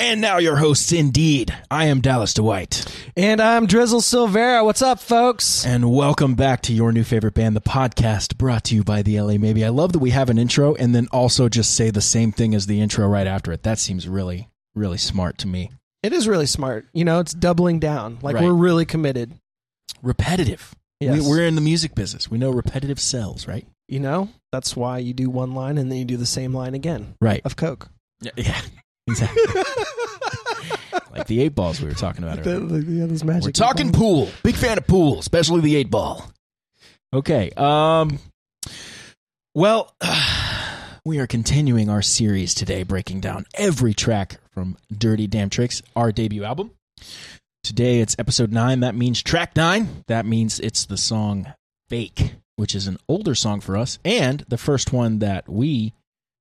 And now your hosts, indeed. I am Dallas Dwight. And I'm Drizzle Silvera. What's up, folks? And welcome back to your new favorite band, the podcast brought to you by the LA Maybe. I love that we have an intro and then also just say the same thing as the intro right after it. That seems really, really smart to me. It is really smart. You know, it's doubling down. Like Right. we're really committed. Repetitive. Yes. We, we're in the music business. We know repetitive sells, right? You know, that's why you do one line and then you do the same line again Right. of Coke. Yeah, yeah exactly. like the eight balls we were talking about earlier. The- the- yeah, those magic We're talking pool. Big fan of pool, especially the eight ball. Okay. Um. Well, we are continuing our series today, breaking down every track from Dirty Damn Tricks, our debut album. Today it's episode nine. That means track nine. That means it's the song "Fake," which is an older song for us, and the first one that we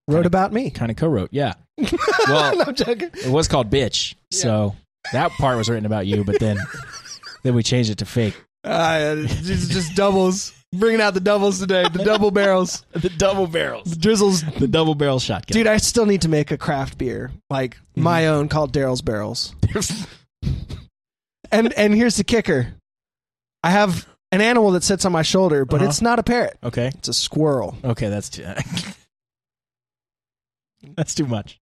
wrote about me. kind of co-wrote. Yeah. Well, no, I'm joking. it was called bitch. So that part was written about you, but then then we changed it to fake. Uh, just, just doubles. Bringing out the doubles today. The double barrels. The double barrels. Drizzles. The double barrel shotgun. Dude, I still need to make a craft beer, like Mm-hmm. my own, called Daryl's Barrels. And and here's the kicker: I have an animal that sits on my shoulder, but Uh-huh. it's not a parrot; okay. it's a squirrel. Okay, that's That's too much.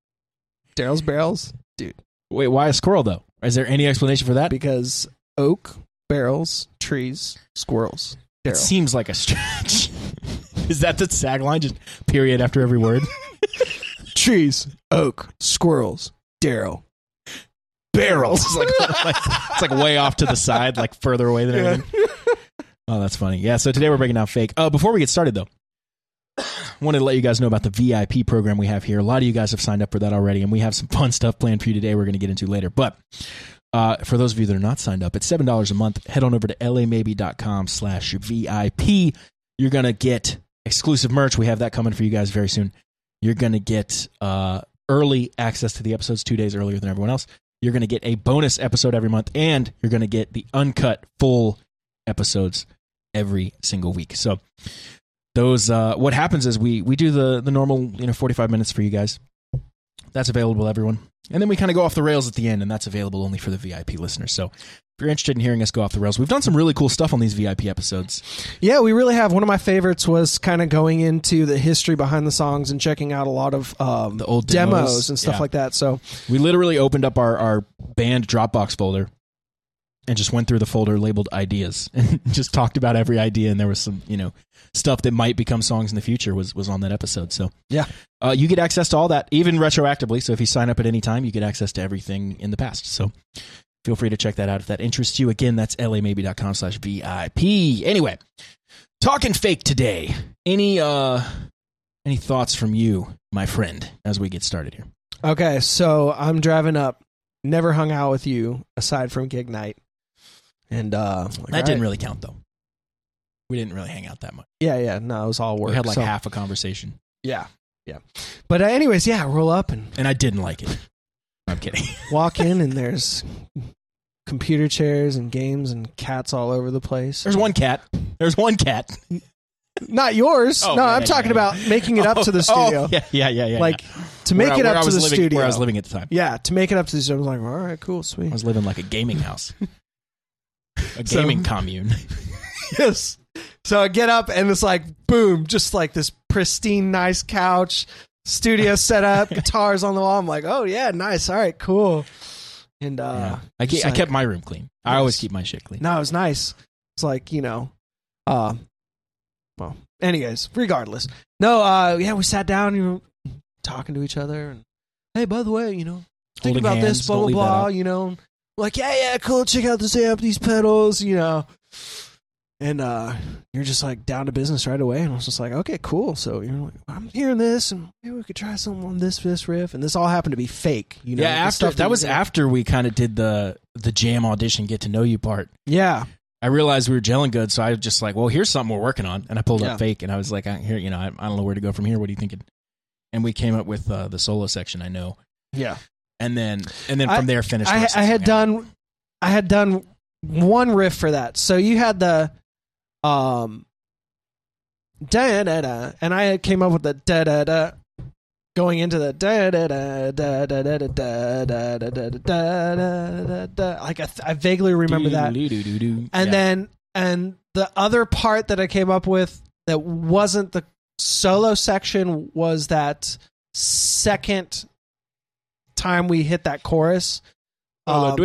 Daryl's Barrels, dude. Wait, why a squirrel though? Is there any explanation for that? because oak, barrels, trees, squirrels. It Daryl. seems like a stretch. Is that the tag line? Just period after every word? trees, oak, squirrels, Daryl. Barrels. It's like, like- it's like way off to the side, like further away than everything. Oh, that's funny. Yeah, so today we're breaking down fake. Uh, before we get started, though, wanted to let you guys know about the VIP program we have here. A lot of you guys have signed up for that already, and we have some fun stuff planned for you today we're going to get into later. But uh, for those of you that are not signed up, it's $7 a month. Head on over to lamaybe.com slash VIP. You're going to get exclusive merch. We have that coming for you guys very soon. You're going to get uh, early access to the episodes two days earlier than everyone else. You're going to get a bonus episode every month, and you're going to get the uncut full episodes every single week. So those uh, what happens is we we do the the normal you know 45 minutes for you guys. That's available to everyone. And then we kind of go off the rails at the end, and that's available only for the VIP listeners. So if you're interested in hearing us go off the rails, we've done some really cool stuff on these VIP episodes. Yeah, we really have. One of my favorites was kind of going into the history behind the songs and checking out a lot of um, The old demos, demos, and stuff yeah. like that. So We literally opened up our, our band Dropbox folder and just went through the folder labeled ideas and just talked about every idea. And there was some, you know, stuff that might become songs in the future was, was on that episode. So Yeah. uh, you get access to all that, even retroactively. So if you sign up at any time, you get access to everything in the past. So feel free to check that out if that interests you. Again, that's lamaybe.com slash VIP. Anyway, talking fake today. Any, uh, any thoughts from you, my friend, as we get started here? okay, so I'm driving up. Never hung out with you aside from gig night, and uh, like, That didn't right. really count though. We didn't really hang out that much. Yeah, yeah. No, it was all work. We had like so- half a conversation, Yeah, yeah. But uh, anyways, yeah, roll up and and I didn't like it. I'm kidding. walk in, and there's computer chairs and games and cats all over the place. There's one cat. There's one cat. Not yours. Oh, no, yeah, I'm yeah, talking yeah. about making it up to the Oh, studio. yeah, yeah, yeah, yeah. like to make Where it up to the living, studio. Where I was living at the time. Yeah, to make it up to the studio. I was like, all right, cool, sweet. I was living like a gaming house, a So- gaming commune. yes. So I get up and it's like boom, just like this pristine, nice couch, studio set up, guitars on the wall. I'm like, oh yeah, nice. All right, cool. And uh Yeah. I, ke- just I kept my room clean. I always keep my shit clean. no, it was nice. It's like, you know, uh well, anyways, regardless. No, uh yeah, we sat down, you know, talking to each other and hey, by the way, you know, think Holding about hands, this, blah blah blah, you know. Like, yeah, yeah, cool, check out this amp, these pedals, you know. And uh you're just like down to business right away. And I was just like, okay, cool. So you're like, I'm hearing this and maybe we could try something on this this riff. And this all happened to be fake, you know. yeah, after stuff that you was after we kind of did the the jam audition, get to know you part. Yeah. I realized we were gelling good, so I was just like, "Well, here's something we're working on," and I pulled Yeah. up fake, and I was like, I, "Here, you know, I, I don't know where to go from here. What are you thinking?" And we came up with uh, the solo section. I know, Yeah. And then and then I- from there finished. I, I had done I had done one riff for that. So you had the um da da da and I came up with the da da da going into the da da da da da da da da da da da da da da da. Like I, I vaguely remember that. And then and the other part that I came up with that wasn't the solo section was that second time we hit that chorus. Um,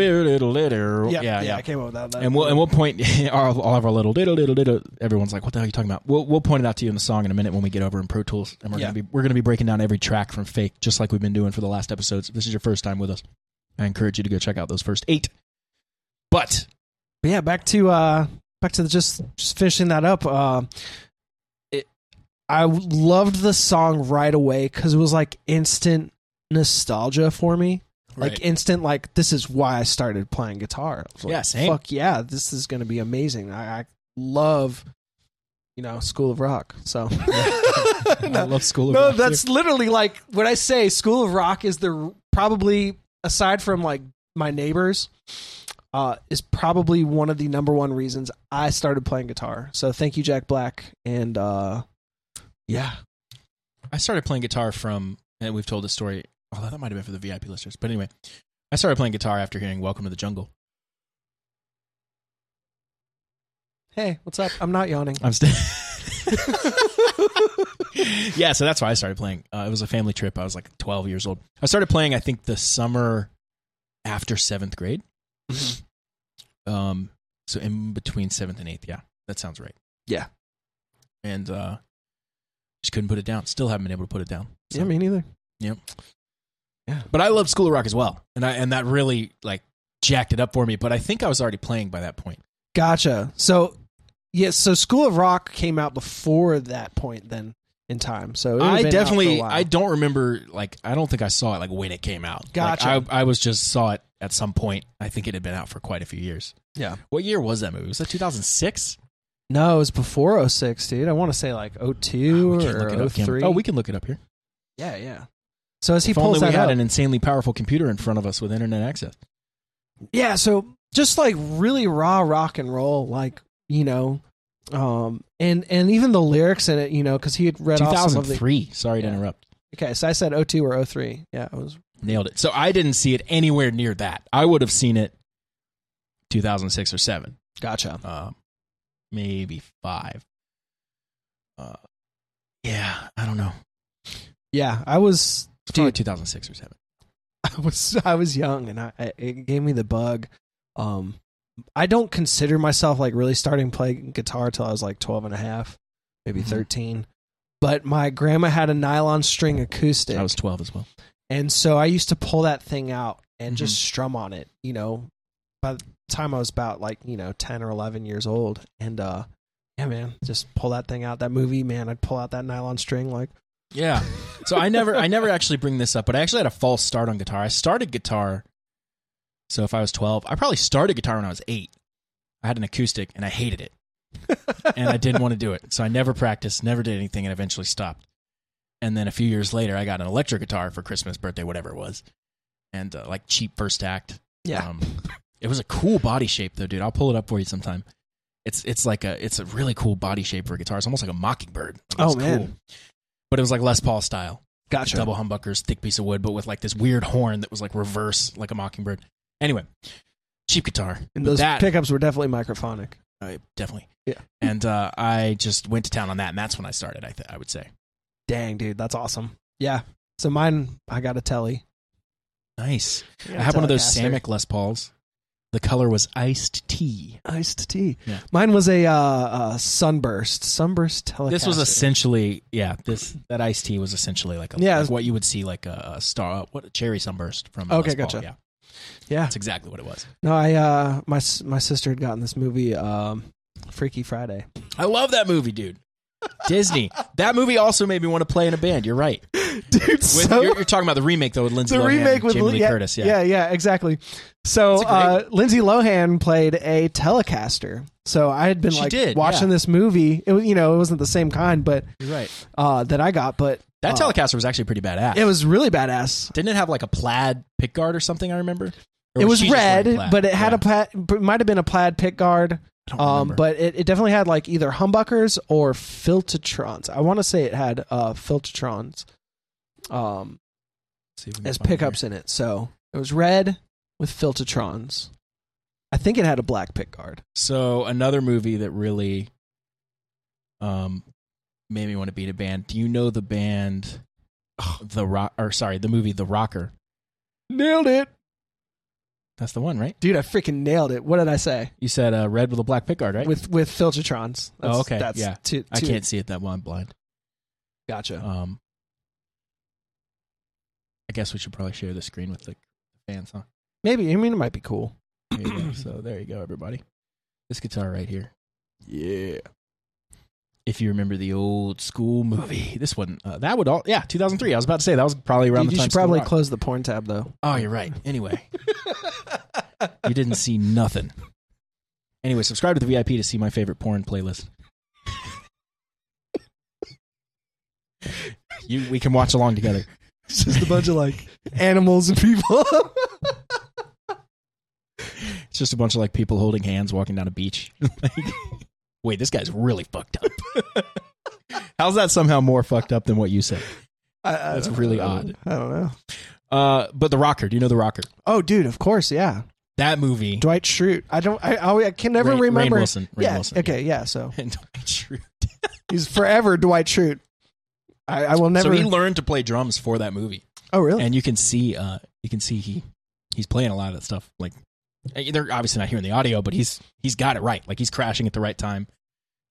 yeah, yeah, yeah. I came up with that. that And we'll and we'll point all, all of our little little little little. Everyone's like, "What the hell are you talking about?" We'll we'll point it out to you in the song in a minute when we get over in Pro Tools, and we're Yeah. gonna be we're gonna be breaking down every track from Fake, just like we've been doing for the last episodes. If this is your first time with us, I encourage you to go check out those first eight. But But yeah, back to uh back to the, just just finishing that up. Uh, it, I loved the song right away because it was like instant nostalgia for me. Like instant, like this is why I started playing guitar. Like, Yeah, same. Fuck yeah, this is gonna be amazing. I, I love, you know, School of Rock. So I love School of no, Rock, that's literally like when I say School of Rock is the probably aside from like my neighbors, uh, is probably one of the number one reasons I started playing guitar. So thank you, Jack Black, and uh, yeah, I started playing guitar from, and we've told this story. Although that might have been for the VIP listeners, but anyway, I started playing guitar after hearing "Welcome to the Jungle." hey, what's up? I'm not yawning. I'm still. yeah, so that's why I started playing. Uh, it was a family trip. I was like 12 years old. I started playing, I think, the summer after seventh grade. um, so in between seventh and eighth. Yeah, that sounds right. Yeah. and uh, just couldn't put it down. Still haven't been able to put it down. So- Yeah, me neither. But I love School of Rock as well, and I and that really like jacked it up for me. But I think I was already playing by that point. Gotcha. So, yes, so School of Rock came out before that point then in time. So it I been out for a definitely. I don't remember like I don't think I saw it like when it came out. Like, Gotcha. I I was just saw it at some point. I think it had been out for quite a few years. Yeah. What year was that movie? Was that 2006? No, it was before 06, dude. I want to say like 02 ah, We can't look it or up, 03. Oh, we can look it up here. yeah, yeah. So as he if only pulls we had up, an insanely powerful computer in front of us with internet access. yeah. So just like really raw rock and roll, like you know, um, and and even the lyrics in it, you know, because he had read off some of the. 2003. Sorry to interrupt. Okay, so I said 02 or 03. Yeah, it was. Nailed it. So I didn't see it anywhere near that. I would have seen it 2006 or 7. Gotcha. uh, maybe five. Uh, yeah, I don't know. Yeah, I was. It's Dude. 2006 or seven. I was I was young and I, it gave me the bug. Um I don't consider myself like really starting playing guitar till I was like 12 and a half, maybe Mhm. 13. But my grandma had a nylon string acoustic. I was 12 as well. and so I used to pull that thing out and just Mm-hmm. strum on it, you know. By the time I was about like, you know, 10 or 11 years old and uh yeah, man, just pull that thing out. That movie, man, I'd pull out that nylon string like Yeah. So I never, I never actually bring this up, but I actually had a false start on guitar. I started guitar. So if I was 12, I probably started guitar when I was eight. I had an acoustic and I hated it, and I didn't want to do it. So I never practiced, never did anything, and eventually stopped. And then a few years later, I got an electric guitar for Christmas, birthday, whatever it was, and uh, like cheap first act. Yeah. Um, it was a cool body shape though, dude. I'll pull it up for you sometime. It's it's like a it's a really cool body shape for a guitar. It's almost like a mockingbird. It Oh, man. cool. But it was like Les Paul style. Gotcha. Double humbuckers, thick piece of wood, but with like this weird horn that was like reverse, like a mockingbird. Anyway, cheap guitar. And those that pickups were definitely microphonic. uh, definitely. Yeah. And uh, I just went to town on that, and that's when I started. I th- I would say. Dang, dude, that's awesome. Yeah. So mine, I got a telly. Nice. I had one of those Samick Les Pauls. The color was iced tea. iced tea. Yeah. Mine was a uh, uh, sunburst, sunburst Telecaster. This was essentially, yeah. This that iced tea was essentially like, a, Yeah, like what you would see like a, a star, what a cherry sunburst from. Okay, Les Paul. gotcha. Yeah, yeah. that's exactly what it was. No, I uh, my my sister had gotten this movie, um, Freaky Friday. I love that movie, dude. Disney. That movie also made me want to play in a band. You're right. Dude, With, so you're, you're talking about the remake though with Lindsay the Lohan remake with Jamie Lee yeah, Curtis. Yeah. yeah, yeah, exactly. So great- uh, Lindsay Lohan played a Telecaster. So I had been She like did, watching yeah. this movie. It was, you know, it wasn't the same kind, but you're right. uh, that I got, but That uh, Telecaster was actually pretty badass. it was really badass. Didn't it have like a plaid pickguard or something? I remember. Or It was red, but it had Yeah. a plaid. Might have been a plaid pick guard. Um, but it, it definitely had like either humbuckers or filtertrons. I want to say it had uh filtertrons. Um, See if we can as pickups in it. So it was red with Filtertrons. I think it had a black pick guard. So another movie that really um made me want to beat a band. Do you know the band The Rock or sorry, the movie The Rocker? Nailed it, That's the one, right? dude! I freaking nailed it. What did I say? You said uh, red with a black pickguard, right? With with Filtertrons. That's, Oh, okay, That's yeah. Two, I can't see it that well. I'm blind. Gotcha. Um, I guess we should probably share the screen with the fans, huh? Maybe. I mean, it might be cool. There. So there you go, everybody. This guitar right here. Yeah. If you remember the old school movie, this one, uh, that would all, yeah, 2003. I was about to say that was probably around Dude, the you time. should School probably Rock- close the porn tab though. Oh, you're right. Anyway, you didn't see nothing. Anyway, subscribe to the VIP to see my favorite porn playlist. you, we can watch along together. It's just a bunch of like animals and people. It's just a bunch of like people holding hands walking down a beach. Like, Wait, this guy's really fucked up. How's that somehow more fucked up than what you said? I, I That's really odd. I don't know. Uh, but the Rocker. Do you know the Rocker? Oh, dude, of course, yeah. That movie. Dwight Schrute. I don't. I, I, I can never Rainn remember. Wilson. Rainn yeah. Wilson, okay. Yeah. So And Dwight Schrute. he's forever Dwight Schrute. I, I will never. So he learned to play drums for that movie. oh, really? and you can see uh you can see he he's playing a lot of that stuff like eh, they're obviously not hearing the audio but he's he's got it right like he's crashing at the right time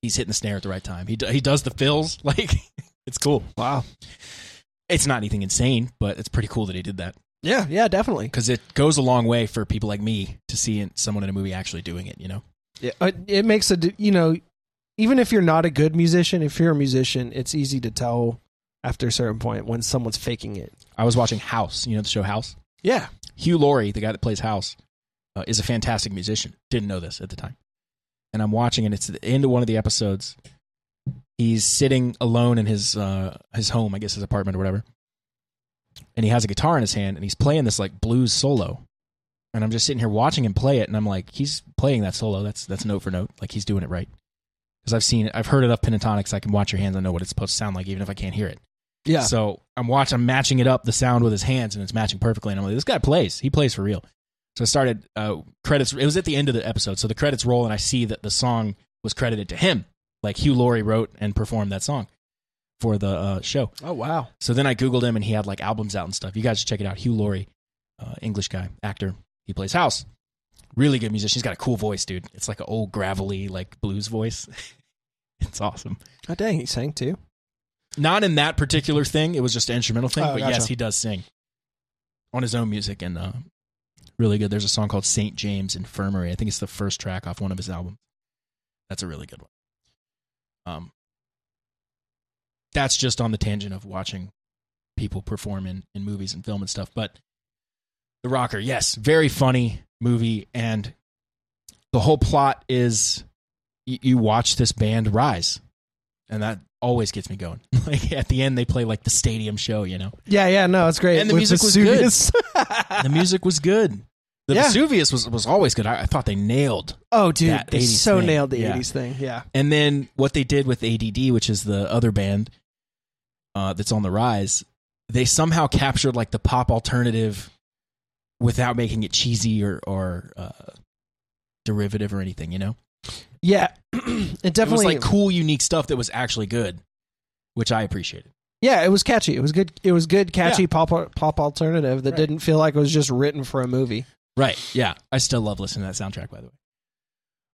he's hitting the snare at the right time he he does the fills like it's cool wow. it's not anything insane but it's pretty cool that he did that Yeah. Yeah. Definitely. because it goes a long way for people like me to see someone in a movie actually doing it you know Yeah. It, it makes a. You know, even if you're not a good musician, if you're a musician, it's easy to tell after a certain point when someone's faking it. i was watching house. You know the show house? Yeah. hugh laurie the guy that plays house uh, is a fantastic musician. Didn't know this at the time. And i'm watching and it's the end of one of the episodes. He's sitting alone in his uh his home i guess his apartment or whatever. And he has a guitar in his hand and he's playing this like blues solo. And i'm just sitting here watching him play it and i'm like he's playing that solo. That's that's note for note. Like he's doing it right. Because i've seen it. I've heard enough pentatonics. I can watch your hands. I know what it's supposed to sound like even if i can't hear it Yeah. so I'm watching, I'm matching it up the sound with his hands, and it's matching perfectly. And I'm like, this guy plays. He plays for real. So I started uh, credits. It was at the end of the episode, so the credits roll, and I see that the song was credited to him. Like Hugh Laurie wrote and performed that song for the uh, show. oh wow. So then I googled him, and he had like albums out and stuff. You guys should check it out. Hugh Laurie, uh, English guy, actor. He plays house. Really good musician. He's got a cool voice, dude. It's like an old gravelly like blues voice. it's awesome. Oh dang, he sang too. Not in that particular thing. It was just an instrumental thing. Oh, but gotcha. yes, he does sing on his own music and uh, really good. There's a song called St. James Infirmary. I think it's the first track off one of his albums. That's a really good one. Um, that's just on the tangent of watching people perform in, in movies and film and stuff. But The Rocker, yes, very funny movie. And the whole plot is you, you watch this band rise. And that always gets me going. like at the end, they play like the stadium show, you know? Yeah, yeah, no, it's great. And the With music was good. The music was good. The Yeah. Vesuvius was, was always good. I, I thought they nailed oh, dude, they 80s so thing. nailed the Yeah. '80s thing. Yeah, And then what they did with ADD, which is the other band uh, that's on the rise, they somehow captured like the pop alternative without making it cheesy or or uh, derivative or anything. You know, yeah. it it definitely, was like cool, unique stuff that was actually good, which I appreciated. yeah, it was catchy. It was good. It was good, catchy Yeah. pop pop alternative that Right. didn't feel like it was just written for a movie. Right? Yeah, I still love listening to that soundtrack. By the way.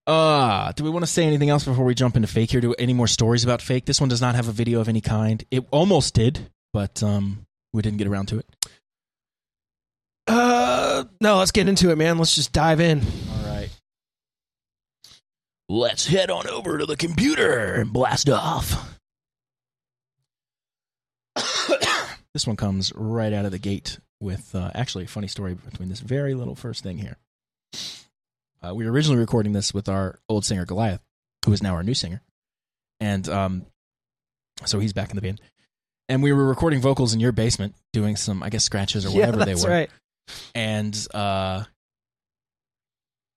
Uh, do we want to say anything else before we jump into fake here? Do any more stories about fake? This one does not have a video of any kind. It almost did, but um, we didn't get around to it. Uh, no, let's get into it, man. Let's just dive in. Let's head on over to the computer and blast off. this one comes right out of the gate with uh, actually a funny story between this very little first thing here. Uh, we were originally recording this with our old singer Goliath, who is now our new singer, and um, so he's back in the band. And we were recording vocals in your basement, doing some, I guess, scratches or whatever yeah, they were right. and uh,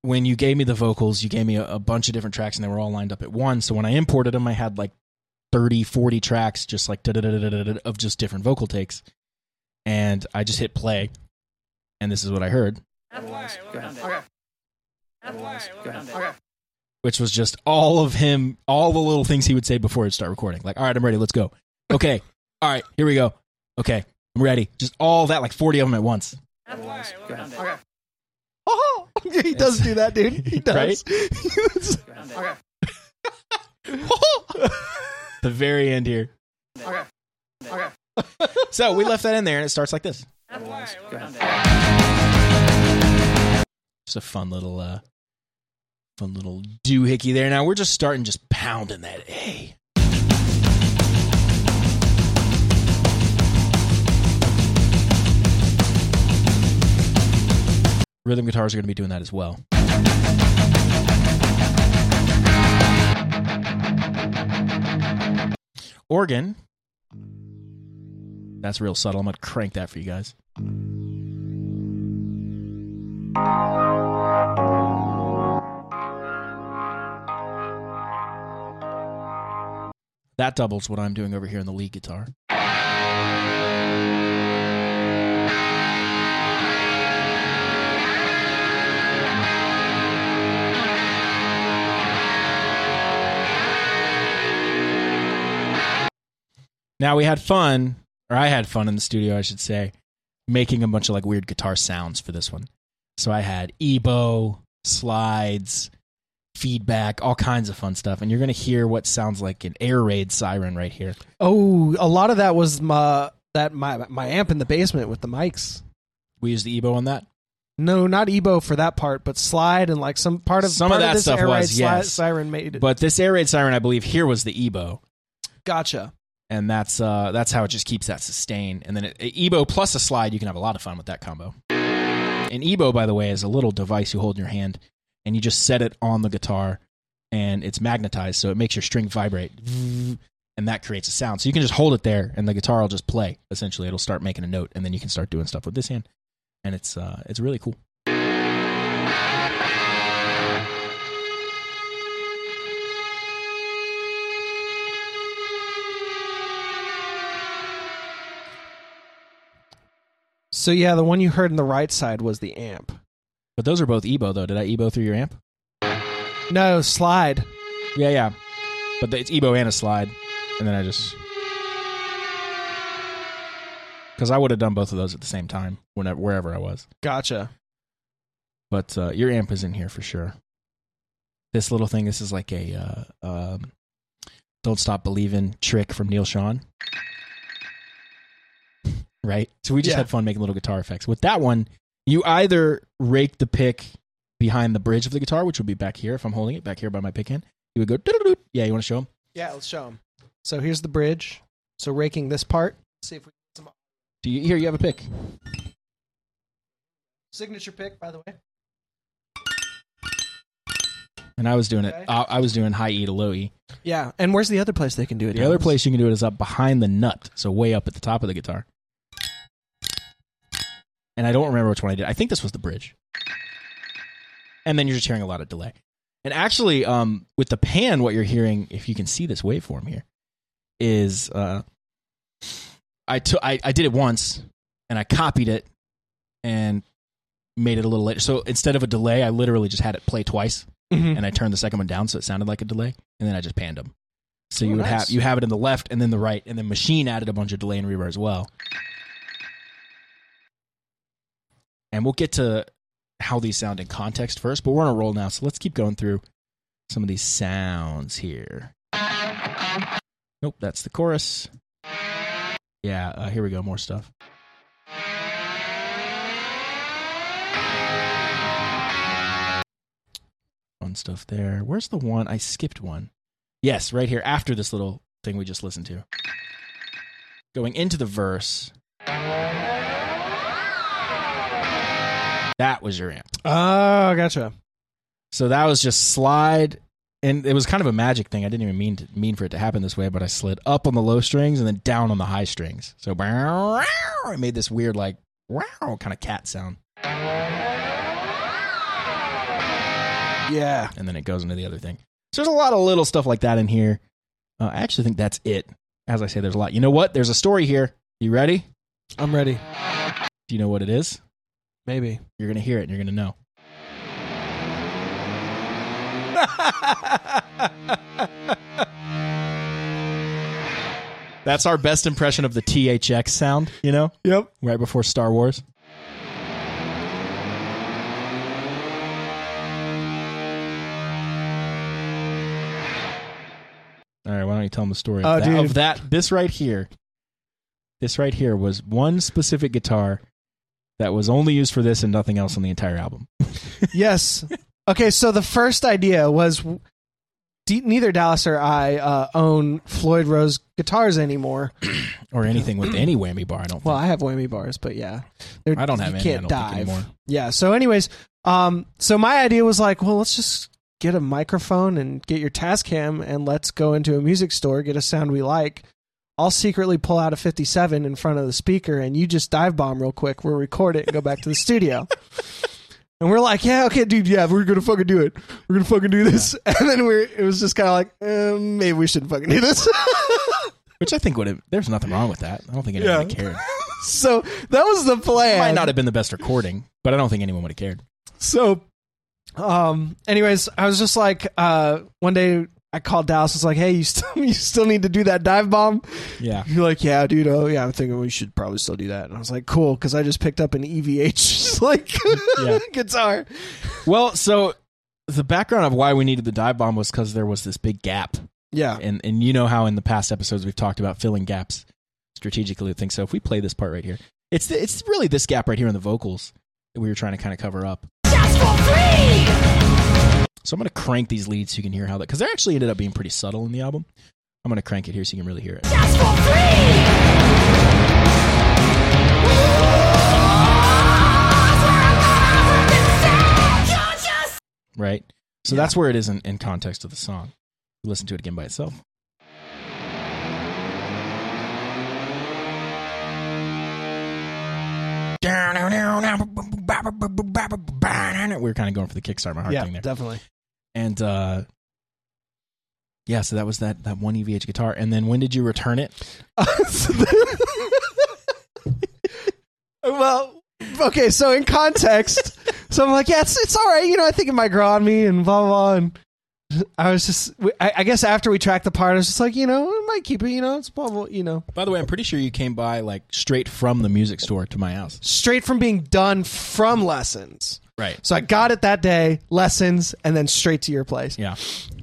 when you gave me the vocals you gave me a, a bunch of different tracks and they were all lined up at once so when i imported them i had like 30 40 tracks just like of just different vocal takes and I just hit play, and this is what I heard, which was just all of him, all the little things he would say before he'd start recording. Like, all right, I'm ready, let's go. Okay, all right, here we go. Okay, I'm ready. Just all that, like 40 of them at once. Oh, he does do that, dude. He does. the very end here. Okay. Okay. So we left that in there, and it starts like this. Just a fun little, uh, fun little doohickey there. Now we're just starting, just pounding that A. Rhythm guitars are going to be doing that as well. Organ. That's real subtle. I'm going to crank that for you guys. That doubles what I'm doing over here in the lead guitar. Now we had fun, or I had fun in the studio, I should say, making a bunch of like weird guitar sounds for this one. So I had EBow, slides, feedback, all kinds of fun stuff, and you're gonna hear what sounds like an air raid siren right here. Oh, a lot of that was my that my my amp in the basement with the mics. We used the EBow on that. No, not EBow for that part, but slide and like some part of Some of part that this stuff air raid was, sli- yes. siren made it. But this air raid siren, I believe, here was the EBow. gotcha. And that's uh, that's how it just keeps that sustain. And then EBow plus a slide, you can have a lot of fun with that combo. An EBow, by the way, is a little device you hold in your hand, and you just set it on the guitar, and it's magnetized, so it makes your string vibrate, and that creates a sound. So you can just hold it there, and the guitar will just play. Essentially, it'll start making a note, and then you can start doing stuff with this hand, and it's uh, it's really cool. So yeah, the one you heard on the right side was the amp. But those are both EBow, though. Did I EBow through your amp? No, slide. Yeah, yeah. But it's EBow and a slide, and then I just because I would have done both of those at the same time, whenever wherever I was. Gotcha. But uh, your amp is in here for sure. This little thing, this is like a uh, um, "Don't Stop Believing" trick from Neal Schon, right? So we just Yeah. had fun making little guitar effects with that one. You either rake the pick behind the bridge of the guitar, which would be back here if I'm holding it back here by my pick hand. You would go, "Doo-doo-doo." yeah. You want to show them? Yeah, let's show them. So here's the bridge. So raking this part. see if we some Do you here? You have a pick. signature pick, by the way. And I was doing it. I, I was doing high E to low E. Yeah, and where's the other place they can do it? The other place you can do it is up behind the nut, so way up at the top of the guitar. And I don't remember which one I did. I think this was the bridge. And then you're just hearing a lot of delay. And actually, um, with the pan, what you're hearing, if you can see this waveform here, is uh, I took I, I did it once and I copied it and made it a little later. So instead of a delay, I literally just had it play twice Mhm. and I turned the second one down so it sounded like a delay, and then I just panned them. So Oh, you would nice. have you have it in the left and then the right, and then machine added a bunch of delay and reverb as well. And we'll get to how these sound in context first, but we're on a roll now, so let's keep going through some of these sounds here. Nope, that's the chorus. Yeah, uh, here we go, more stuff. Fun stuff there. Where's the one? I skipped one. Yes, right here after this little thing we just listened to. Going into the verse. That was your amp. Oh, gotcha. So that was just slide, and it was kind of a magic thing. I didn't even mean to, mean for it to happen this way, but I slid up on the low strings and then down on the high strings. So it made this weird like wow kind of cat sound, Yeah. and then it goes into the other thing. So there's a lot of little stuff like that in here. Uh, I actually think that's it. As I say, there's a lot. You know what? There's a story here. You ready? I'm ready. Do you know what it is? Maybe. You're gonna hear it and you're gonna know. That's our best impression of the THX sound, you know, Yep. right before Star Wars. All right, why don't you tell them the story Oh, of, that, of that? This right here, this right here was one specific guitar that was only used for this and nothing else on the entire album. yes. Okay, so the first idea was D- neither Dallas or I uh, own Floyd Rose guitars anymore. or anything with any whammy bar. I don't. Well, think. I have whammy bars, but yeah, I don't have you any. Can't I don't think dive. anymore. Yeah. So, anyways, um, so my idea was like, well, let's just get a microphone and get your Tascam and let's go into a music store, get a sound we like. I'll secretly pull out a 57 in front of the speaker and you just dive bomb real quick. We'll record it and go back to the studio. And we're like, yeah, okay, dude, yeah, we're gonna fucking do it. We're gonna fucking do this. And then we're, it was just kind of like, um, maybe we shouldn't fucking do this. Which I think would have. There's nothing wrong with that. I don't think anyone Yeah. cared. so that was the plan. Might not have been the best recording, but I don't think anyone would have cared. So, um, anyways, I was just like, uh, one day I called Dallas. Was like, hey, you still you still need to do that dive bomb? Yeah. You're like, yeah, dude. Oh, yeah. I'm thinking we should probably still do that. And I was like, cool, because I just picked up an EVH like Yeah. guitar. Well, so the background of why we needed the dive bomb was because there was this big gap, Yeah, and and you know how in the past episodes we've talked about filling gaps strategically. I think so. If we play this part right here, it's the, it's really this gap right here in the vocals that we were trying to kind of cover up. Just for free! So I'm going to crank these leads so you can hear how that because they actually ended up being pretty subtle in the album. I'm going to crank it here so you can really hear it. Just for free! Right? So Yeah. that's where it is in, in context of the song. Listen to it again by itself. We were kind of going for the kickstart my heart yeah, thing there, definitely. and uh, yeah, so that was that that one EVH guitar. And then when did you return it? well, okay. So in context, so I'm like, yeah, it's it's all right. You know, I think it might grow on me and blah blah. blah. And I was just, I, I guess after we tracked the part, I was just like, you know, I might keep it. You know, it's blah blah. You know, By the way, I'm pretty sure you came by like straight from the music store to my house. straight from being done from lessons. Right. So I got it that day, lessons, and then straight to your place. Yeah.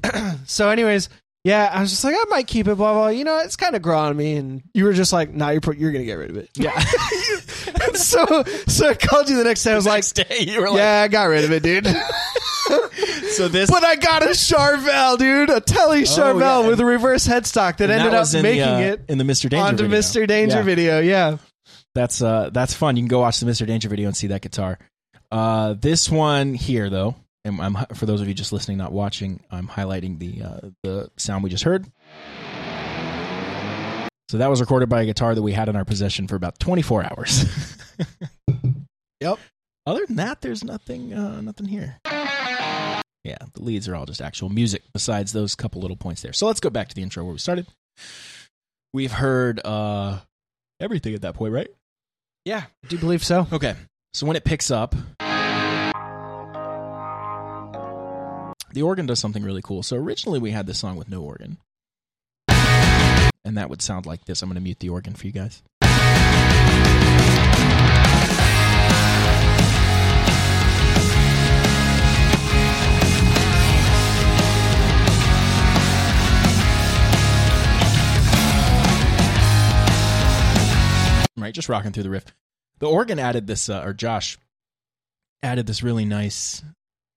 So, anyways, yeah, I was just like, I might keep it, blah blah. You know, it's kind of growing on me, and you were just like, nah, you're pro- you're gonna get rid of it. Yeah. so, so I called you the next day. I was like, day you were yeah, I got rid of it, dude. so this but I got a Charvel, dude, a Telly Charvel Oh, yeah, with a reverse headstock that and ended that up making the, uh, it in the Mr. Danger onto video. Mr. Danger Yeah. video. Yeah. That's uh that's fun. You can go watch the Mr. Danger video and see that guitar. Uh, this one here though, and I'm for those of you just listening, not watching, I'm highlighting the uh, the sound we just heard. So that was recorded by a guitar that we had in our possession for about 24 hours. Yep. Other than that, there's nothing uh, nothing here. Yeah, the leads are all just actual music besides those couple little points there. So let's go back to the intro where we started. We've heard uh everything at that point, right? Yeah, I do believe so. Okay. So when it picks up, the organ does something really cool. So originally we had this song with no organ. And that would sound like this. I'm going to mute the organ for you guys. Right, just rocking through the riff. The organ added this, uh, or Josh added this really nice,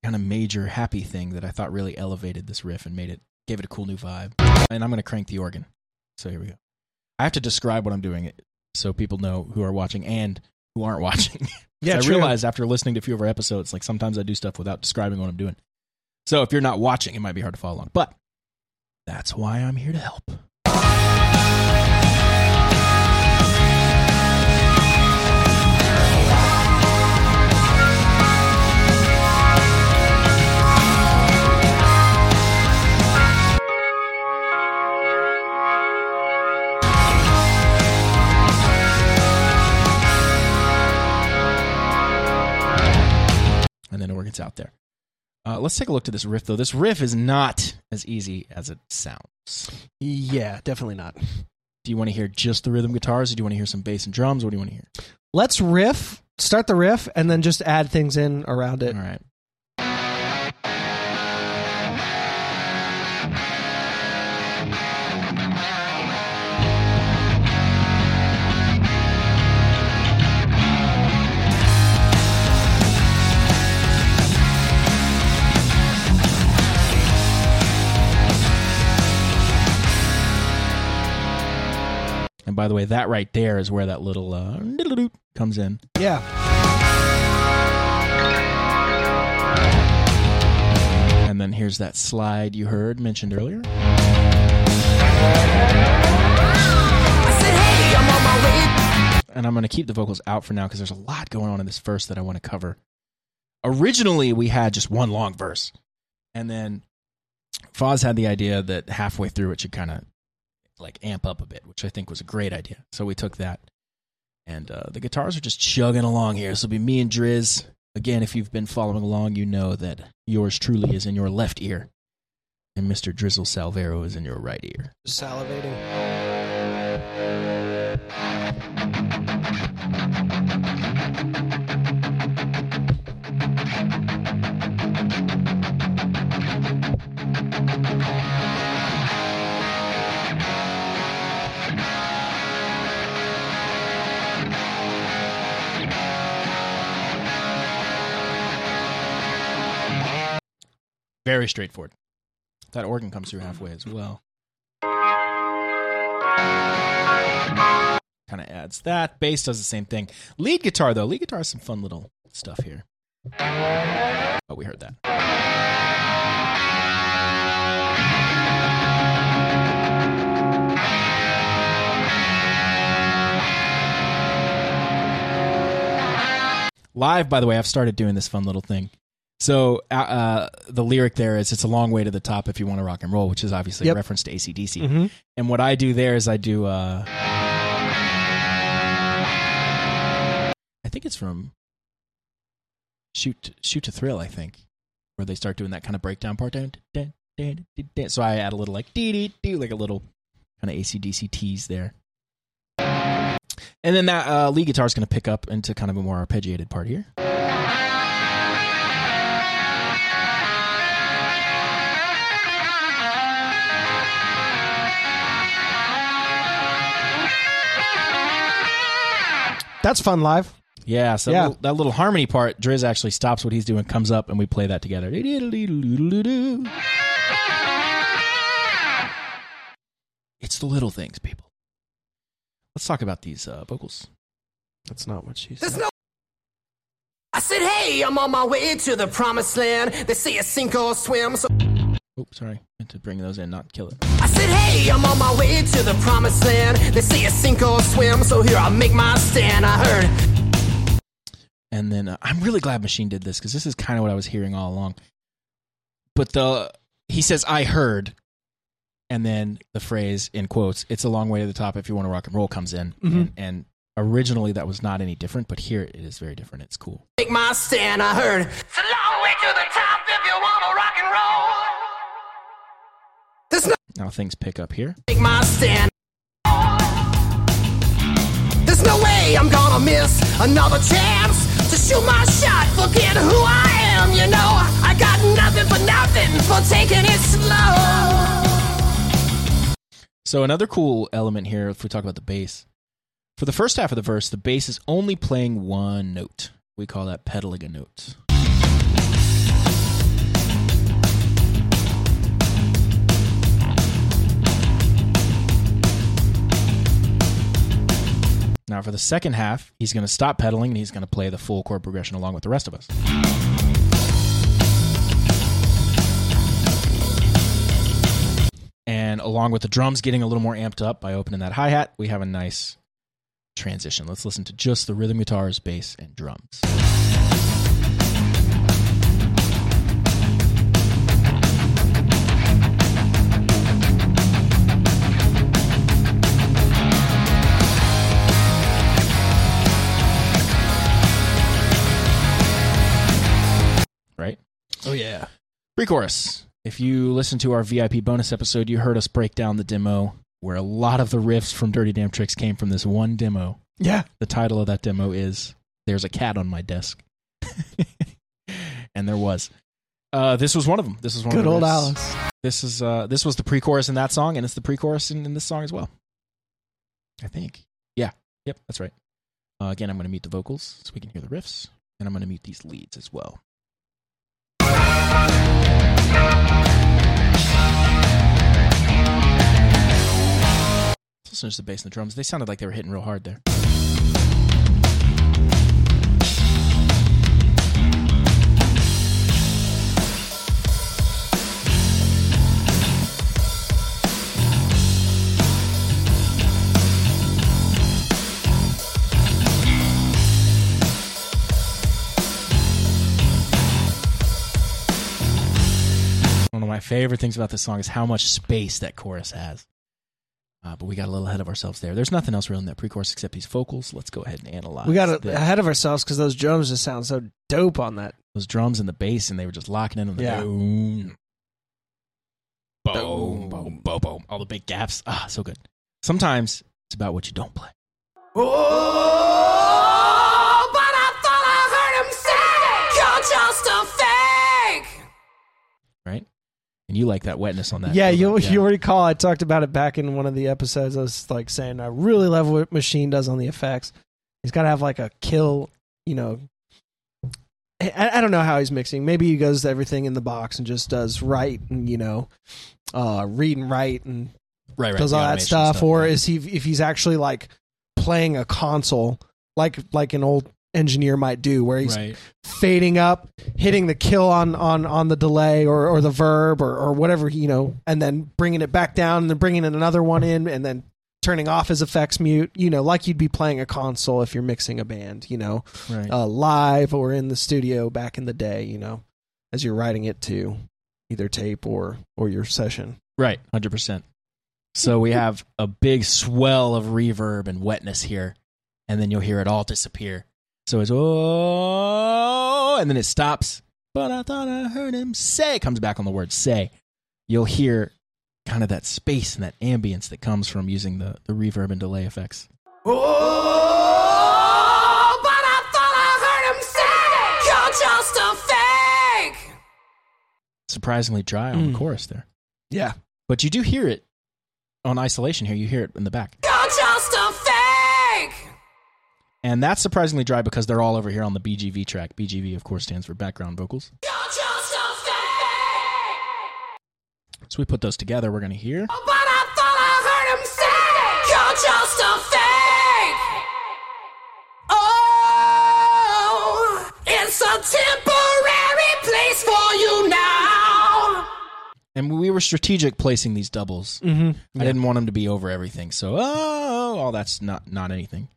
kind of major, happy thing that I thought really elevated this riff and made it, gave it a cool new vibe. And I'm going to crank the organ. So here we go. I have to describe what I'm doing so people know who are watching and who aren't watching. Yeah, I true. realized after listening to a few of our episodes, like sometimes I do stuff without describing what I'm doing. So if you're not watching, it might be hard to follow along. But that's why I'm here to help. Organs out there. Uh, let's take a look to this riff, though. This riff is not as easy as it sounds. Yeah, definitely not. Do you want to hear just the rhythm guitars, or do you want to hear some bass and drums? What do you want to hear? Let's riff, start the riff, and then just add things in around it. All right. By the way, that right there is where that little uh, comes in. Yeah. And then here's that slide you heard mentioned earlier. I said, hey, I'm on my way. And I'm going to keep the vocals out for now because there's a lot going on in this verse that I want to cover. Originally, we had just one long verse. And then Foz had the idea that halfway through it should kind of like amp up a bit, which I think was a great idea. So we took that. And uh, the guitars are just chugging along here. This will be me and Driz. Again, if you've been following along, you know that yours truly is in your left ear. And Mr. Drizzle Silvera is in your right ear. Salivating. Very straightforward. That organ comes through halfway as well. Kind of adds that. Bass does the same thing. Lead guitar, though. Lead guitar has some fun little stuff here. Oh, we heard that. Live, by the way, I've started doing this fun little thing. So uh, uh, the lyric there is "It's a long way to the top if you want to rock and roll," which is obviously Yep. a reference to ACDC. Mm-hmm. And what I do there is I do. Uh, I think it's from Shoot Shoot to Thrill. I think where they start doing that kind of breakdown part. Dun, dun, dun, dun, dun. So I add a little like dee dee dee, like a little kind of ACDC tease there. And then that uh, lead guitar is going to pick up into kind of a more arpeggiated part here. That's fun live. Yeah, so Yeah. That, little, that little harmony part, Driz actually stops what he's doing, comes up, and we play that together. It's the little things, people. Let's talk about these uh, vocals. That's not what she There's said. no. I said, hey, I'm on my way to the promised land. They say a sink or swim. So Oops, sorry. I Meant to bring those in, not kill it. I said, hey, I'm on my way to the promised land. They say it's sink or swim. So here I make my stand. I heard. And then uh, I'm really glad Machine did this because this is kind of what I was hearing all along. But the he says I heard, and then the phrase in quotes, "It's a long way to the top if you want to rock and roll" comes in, and, and originally that was not any different, but here it is very different. It's cool. Make my stand. I heard. It's a long way to the top if you want to rock and roll. Now things pick up here. Make my stand. There's no way I'm gonna miss another chance to shoot my shot. Forget who I am, you know. I got nothing for nothing for taking it slow. So another cool element here, if we talk about the bass, for the first half of the verse, the bass is only playing one note. We call that pedaling a note. Now, for the second half, he's going to stop pedaling and he's going to play the full chord progression along with the rest of us. And along with the drums getting a little more amped up by opening that hi hat, we have a nice transition. Let's listen to just the rhythm guitars, bass, and drums. Oh yeah. Pre-chorus. If you listen to our VIP bonus episode, you heard us break down the demo where a lot of the riffs from Dirty Damn Tricks came from this one demo. Yeah. The title of that demo is "There's a Cat on My Desk," and there was. Uh, this was one of them. This was one Good of old riffs. Alice. This is uh, this was the pre-chorus in that song, and it's the pre-chorus in, in this song as well. I think. Yeah. Yep. That's right. Uh, again, I'm going to mute the vocals so we can hear the riffs, and I'm going to mute these leads as well. To the bass and the drums. They sounded like they were hitting real hard there. My favorite things about this song is how much space that chorus has. Uh, but we got a little ahead of ourselves there. There's nothing else really in that pre-chorus except these vocals. Let's go ahead and analyze. We got this. ahead of ourselves because those drums just sound so dope on that. those drums and the bass, and they were just locking in on the Yeah. boom, boom, Boom. boom, boom, boom. All the big gaps. Ah, so good. Sometimes it's about what you don't play. Oh, but I thought I heard him say, You're just a fake. right? And you like that wetness on that. yeah, you you recall I talked about it back in one of the episodes. I was like saying I really love what Machine does on the effects. He's got to have like a kill, you know. I, I don't know how he's mixing. Maybe he goes everything in the box and just does right and you know, uh, read and write and right, right. does all that automation stuff, or yeah. is he if he's actually like playing a console like like an old engineer might do, where he's right? fading up, hitting the kill on on on the delay or or the verb or or whatever you know, and then bringing it back down and then bringing in another one in and then turning off his effects mute, you know, like you'd be playing a console if you're mixing a band, you know, Right. uh, live or in the studio back in the day, you know, as you're writing it to either tape or or your session. Right, hundred percent. So we have a big swell of reverb and wetness here, and then you'll hear it all disappear. So it's oh, and then it stops. But I thought I heard him say. It comes back on the word say. You'll hear kind of that space and that ambience that comes from using the the reverb and delay effects. Oh, but I thought I heard him say, You're just a fake. Surprisingly dry on Mm. the chorus there, Yeah. but you do hear it on isolation here. You hear it in the back. And that's surprisingly dry because they're all over here on the BGV track. BGV, of course, stands for background vocals. You're just a fake. So we put those together. We're going to hear. But I thought I heard him say, You're just a fake. Oh, it's a temporary place for you now. And we were strategic placing these doubles. Mm-hmm. I didn't want them to be over everything. So, oh, all that's not not anything.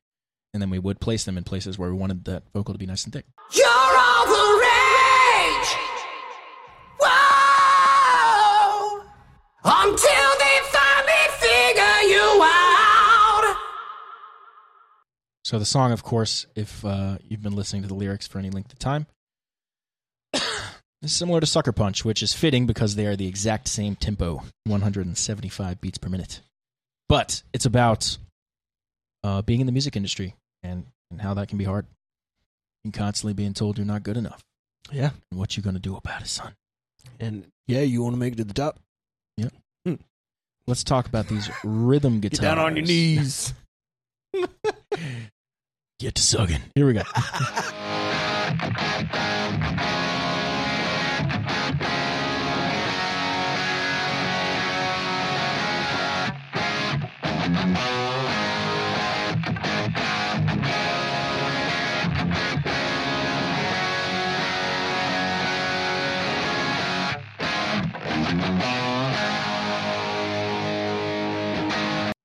And then we would place them in places where we wanted that vocal to be nice and thick. You're all the rage. Whoa. Until they finally figure you out. So the song, of course, if uh, you've been listening to the lyrics for any length of time, is similar to Sucker Punch, which is fitting because they are the exact same tempo, 175 beats per minute. But it's about uh, being in the music industry and, and how that can be hard. And constantly being told you're not good enough. Yeah. And what you going to do about it, son? And yeah, you want to make it to the top? Yeah. Hmm. Let's talk about these rhythm guitars. Get down on your knees. Get to sucking. Here we go.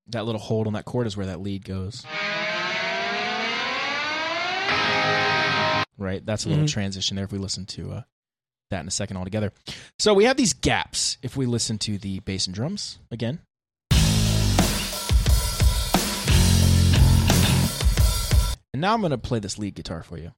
that little hold on that chord is where that lead goes. Right? That's a little Mhm. transition there if we listen to uh, that in a second altogether. So we have these gaps if we listen to the bass and drums again. And now I'm going to play this lead guitar for you.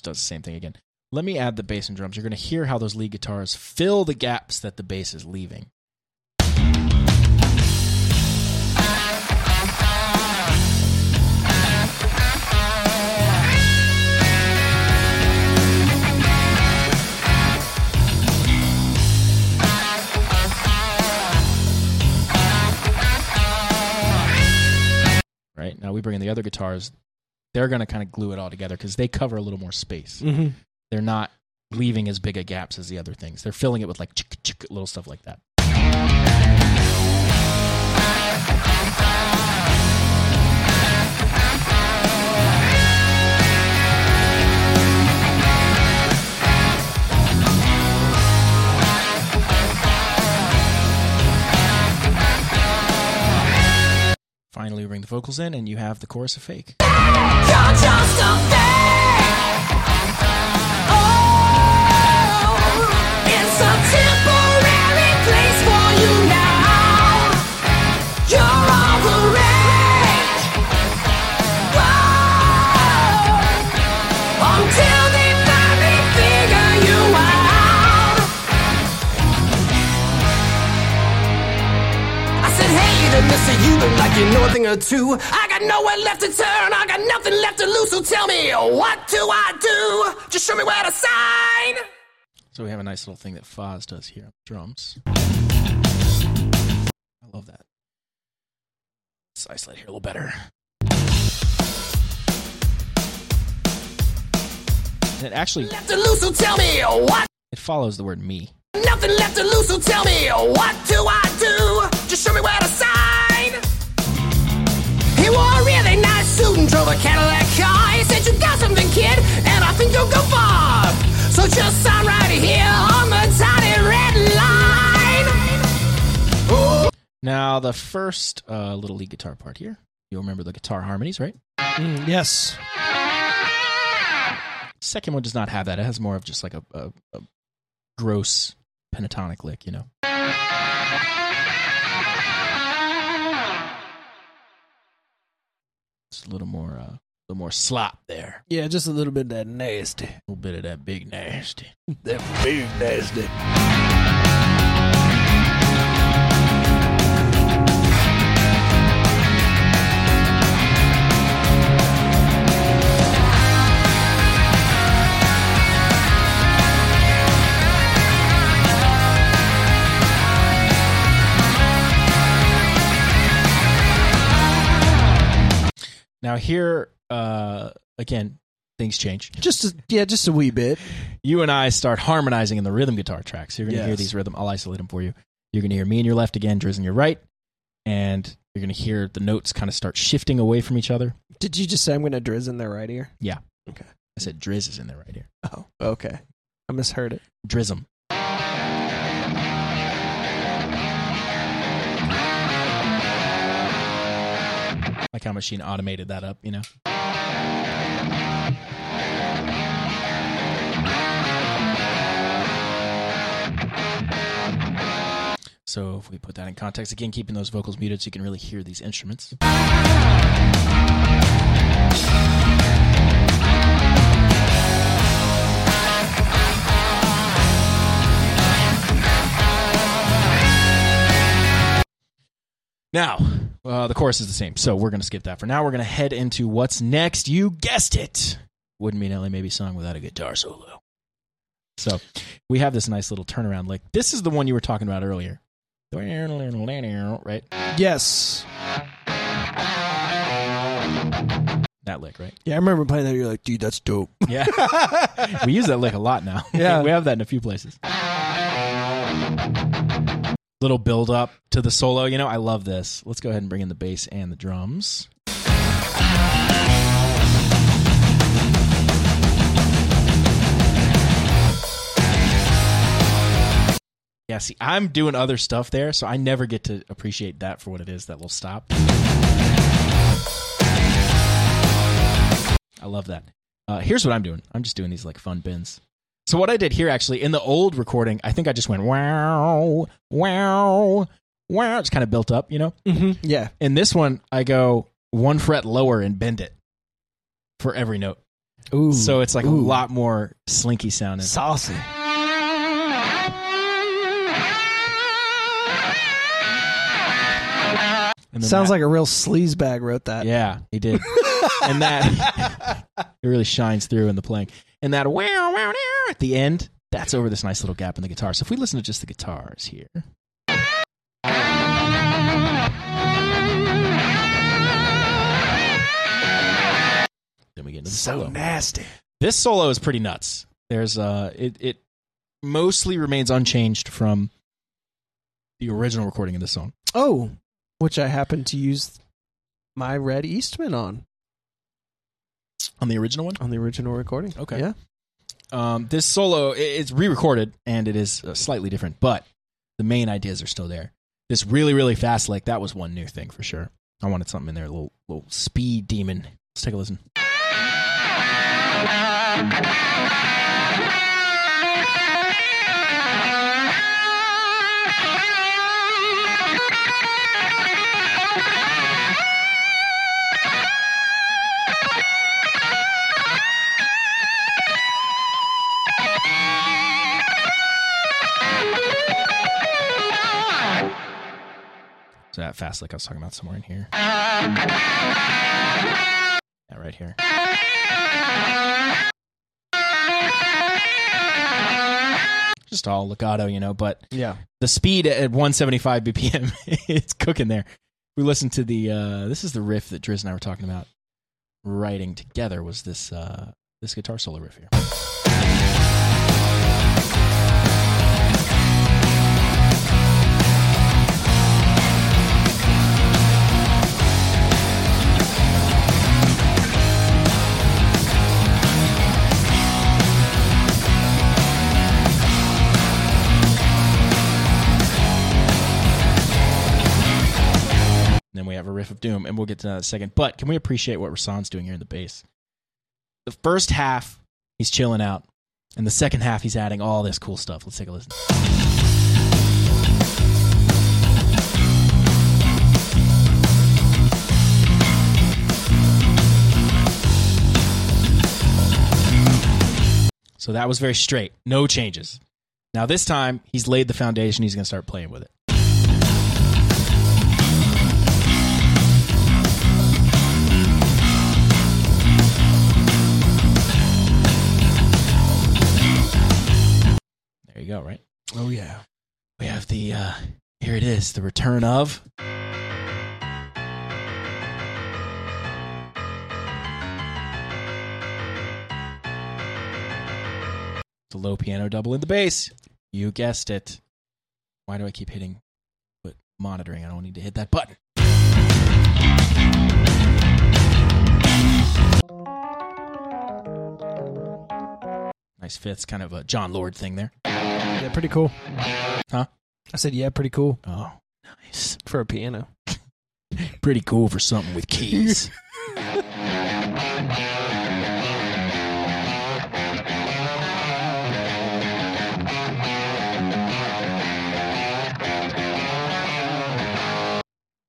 Just does the same thing again. Let me add the bass and drums. You're going to hear how those lead guitars fill the gaps that the bass is leaving. Right now, we bring in the other guitars. They're going to kind of glue it all together because they cover a little more space Mm-hmm. they're not leaving as big a gaps as the other things. They're filling it with like chick, chick, little stuff like that. Finally, bring the vocals in, and you have the chorus of fake. Oh, there, you look like you know a thing or two. I got nowhere left to turn, I got nothing left to lose, so tell me, what do I do? Just show me where to sign. So we have a nice little thing that Foz does here on drums. I love that. Let's isolate here a little better. And it actually Left to lose, so tell me, what? it follows the word me. Nothing left to lose, so tell me, what do I do? Just show me where to sign. He wore a really nice suit and drove a Cadillac car. He said, You got something, kid, and I think you'll go far. So just sign right here on the tiny red line. Now the first uh, little lead guitar part here. You'll remember the guitar harmonies, right? Mm, yes. Second one does not have that. It has more of just like a, a, a gross pentatonic lick, you know. It's a little more, uh, a little more slop there. Yeah, just a little bit of that nasty. A little bit of that big nasty. That big nasty. Now here, uh, again, things change. Just a, yeah, just a wee bit. You and I start harmonizing in the rhythm guitar tracks. You're going to hear these rhythm. I'll isolate them for you. You're going to hear me in your left again, Driz in your right, and you're going to hear the notes kind of start shifting away from each other. Did you just say I'm going to drizz in their right ear? Yeah. Okay. I said Driz is in their right here. Oh, okay. I misheard it. Drism. Like how machine automated that up, you know? So if we put that in context, again, keeping those vocals muted so you can really hear these instruments. Now, uh, the chorus is the same, so we're going to skip that for now. We're going to head into what's next. You guessed it. Wouldn't be an LA Maybe song without a guitar solo. So we have this nice little turnaround lick. This is the one you were talking about earlier. Right? Yes. That lick, right? Yeah, I remember playing that. You're like, dude, that's dope. Yeah. we use that lick a lot now. Yeah. we have that in a few places. Little build up to the solo. You know, I love this. Let's go ahead and bring in the bass and the drums. Yeah, see, I'm doing other stuff there, so I never get to appreciate that for what it is, that little stop. I love that. Uh, here's what I'm doing. I'm just doing these like fun bins. So what I did here actually in the old recording, I think I just went wow, wow, wow. It's kind of built up, you know. Mm-hmm. Yeah. In this one, I go one fret lower and bend it for every note. Ooh, So it's like a lot more slinky sounding. saucy. And then Sounds that- like a real sleazebag wrote that. Yeah, he did. and that it really shines through in the playing. And that wow wow wow at the end, that's over this nice little gap in the guitar. So if we listen to just the guitars here. Then we get into the So solo. nasty. This solo is pretty nuts. There's uh it it mostly remains unchanged from the original recording of this song. Oh, which I happen to use my Red Eastman on On the original one? on the original recording. Okay. Yeah. Um, this solo i- it's re-recorded and it is uh, slightly different, but the main ideas are still there. This really really fast lick that was one new thing for sure. I wanted something in there, a little little speed demon. Let's take a listen. That fast like I was talking about somewhere in here. Yeah, right here. Just all legato, you know, but Yeah. the speed at 175 BPM, it's cooking there. We listened to the uh this is the riff that Driz and I were talking about writing together was this uh this guitar solo riff here. Riff of doom, and we'll get to that in a second. But can we appreciate what Rasan's doing here in the bass? The first half, he's chilling out, and the second half, he's adding all this cool stuff. Let's take a listen. So that was very straight, no changes. Now this time, he's laid the foundation. He's going to start playing with it. Go, right? Oh yeah. We have the uh here it is, the return of the low piano double in the bass. You guessed it. Why do I keep hitting but monitoring? I don't need to hit that button. Nice fifths, kind of a Jon Lord thing there. Yeah, pretty cool. Huh? I said yeah, pretty cool Oh, nice. for a piano. Pretty cool for something with keys.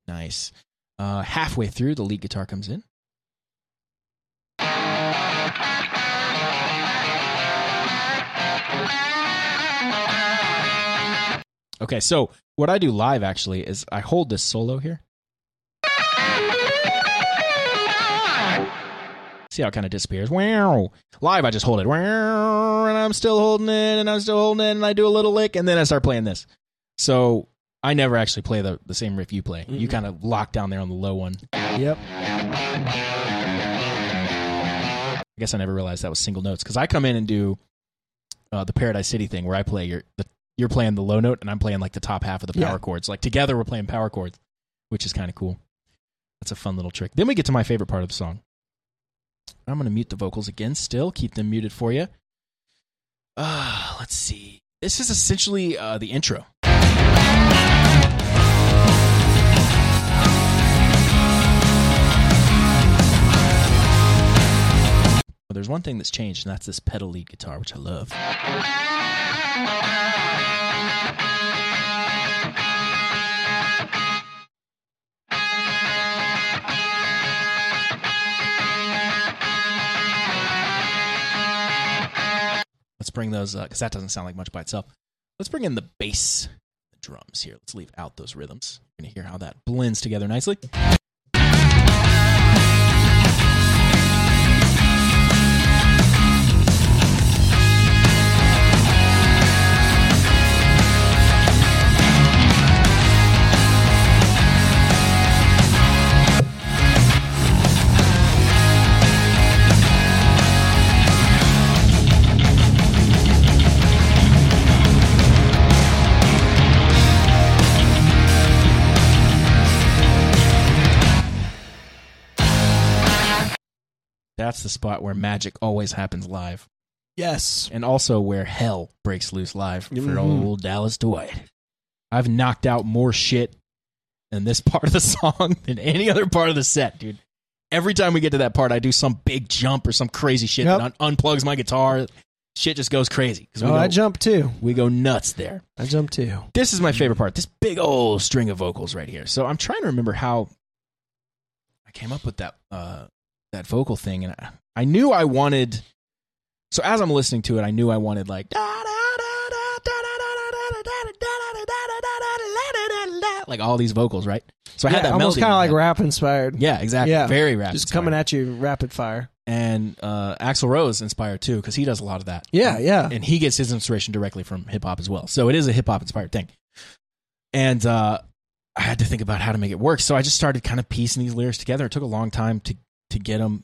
nice. Uh, halfway through, the lead guitar comes in. Okay, so what I do live actually is I hold this solo here. See how it kind of disappears. Wow. Live, I just hold it. Wow, and I'm still holding it, and I'm still holding it, and I do a little lick, and then I start playing this. So I never actually play the, the same riff you play. You Mhm. kind of lock down there on the low one. Yep. I guess I never realized that was single notes because I come in and do uh, the Paradise City thing where I play your the you're playing the low note and I'm playing like the top half of the power Yeah. chords. Like together we're playing power chords, which is kind of cool. That's a fun little trick. Then we get to my favorite part of the song. I'm going to mute the vocals again. Still keep them muted for you. Uh, let's see. This is essentially uh, the intro. But there's one thing that's changed, and that's this pedal lead guitar, which I love. Bring those uh, because that doesn't sound like much by itself. Let's bring in the bass, the drums here. Let's leave out those rhythms. You're gonna hear how that blends together nicely. That's the spot where magic always happens live, Yes. and also where hell breaks loose live for Mhm. old Dallas Dwight. I've knocked out more shit in this part of the song than any other part of the set, dude. Every time we get to that part, I do some big jump or some crazy shit Yep. that un- unplugs my guitar. Shit just goes crazy we, Oh, go- I jump too. we go nuts there. I jump too. This is my favorite part. This big old string of vocals right here. So I'm trying to remember how I came up with that uh, that vocal thing, and I, I knew I wanted. So as I'm listening to it, I knew I wanted like like all these vocals, right? So I had that almost kind of like rap inspired. Yeah, exactly. Yeah. Very rap. Just coming at you rapid fire. and uh, Axl Rose inspired too because he does a lot of that. Yeah, yeah. and he gets his inspiration directly from hip hop as well. So it is a hip hop inspired thing. And uh, I had to think about how to make it work. So I just started kind of piecing these lyrics together. It took a long time to to get them.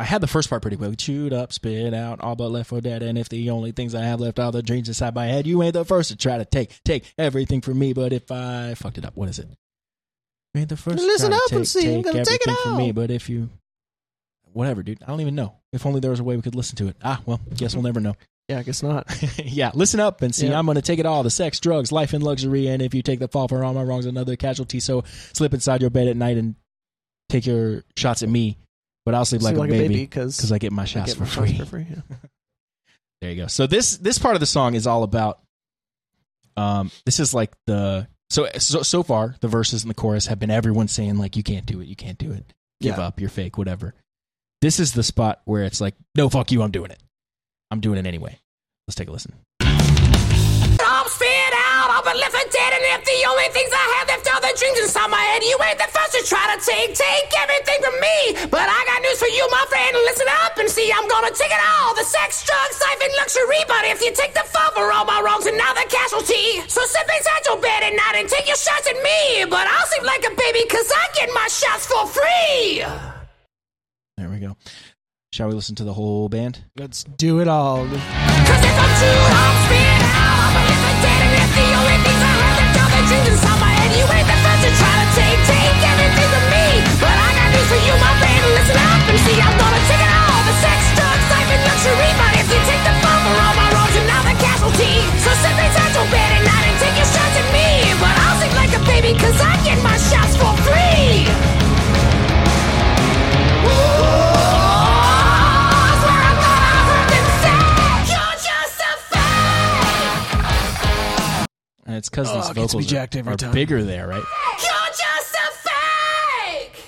I had the first part pretty well. Chewed up, spit out, all but left for dead. And if the only things I have left are the dreams inside my head, you ain't the first to try to take take everything from me. But if I fucked it up, what is it? You ain't the first. to Listen try to up and take- see, I'm gonna take it everything from me. But if you, whatever, dude, I don't even know. If only there was a way we could listen to it. Ah, well, guess we'll never know. Yeah, I guess not. yeah, listen up and see. Yeah. I'm going to take it all the sex, drugs, life, and luxury. And if you take the fall for all my wrongs, another casualty. So slip inside your bed at night and take your shots at me. But I'll sleep like, Sleep a baby because I get my shots for free. For free yeah. There you go. So this this part of the song is all about. Um, this is like the so so so far the verses and the chorus have been everyone saying like you can't do it, you can't do it, give Yeah. up, you're fake, whatever. This is the spot where it's like no fuck you, I'm doing it, I'm doing it anyway. Let's take a listen. If the only things I have left are the dreams inside my head, you ain't the first to try to take, take everything from me. But I got news for you, my friend, listen up and see, I'm gonna take it all. The sex, drugs, life, and luxury, but if you take the fall for all my wrongs, another casualty. So sit inside your bed at night and take your shots at me, but I'll sleep like a baby, cause I get my shots for free. There we go. Shall we listen to the whole band? Let's do it all. My head, you ain't the first to try to take, take everything from me. But I got news for you, my friend. Listen up and see, I'm gonna take it all. The sex, drugs, life, and luxury. But if you take the fall for all my the. So sit and take your shots at me. But I'll like a baby, cause I get my it's because Oh, these it gets me vocals jacked are, every are time. bigger there, right? You're just a fake.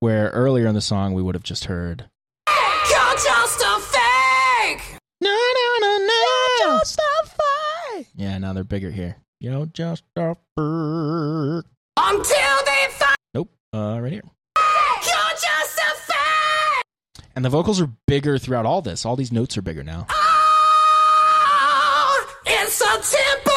Where earlier in the song we would have just heard. You're just a fake. No, no, no, no. Just a fight. Yeah, now they're bigger here. Yo, just a bird. Until they find Nope. Uh, right here. you're just a fake. And the vocals are bigger throughout all this. All these notes are bigger now. Oh, it's a temporary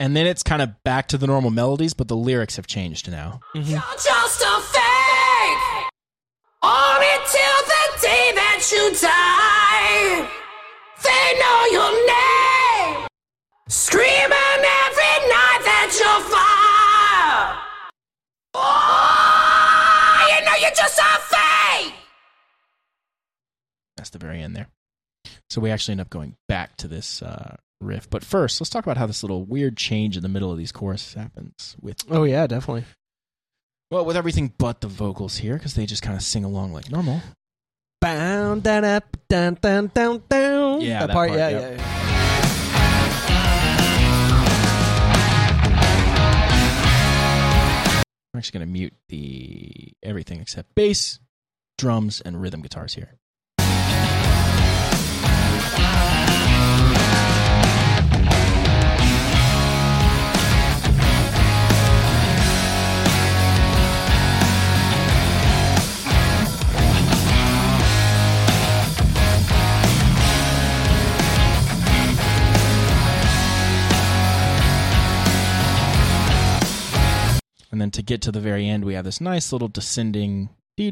And then it's kind of back to the normal melodies, but the lyrics have changed now. You're just a fake. Or until the day that you die. They know your name. Screaming every night that you're fire. Oh, you know you're just a fake. That's the very end there. So we actually end up going back to this uh, riff. But first, let's talk about how this little weird change in the middle of these choruses happens. With oh yeah, definitely. Well, with everything but the vocals here, because they just kind of sing along like normal. Bound that up, down, down, down, down. Yeah, that, that part, part. yeah, yeah. yeah. yeah. I'm actually going to mute the everything except bass, drums, and rhythm guitars here. And then to get to the very end, we have this nice little descending. And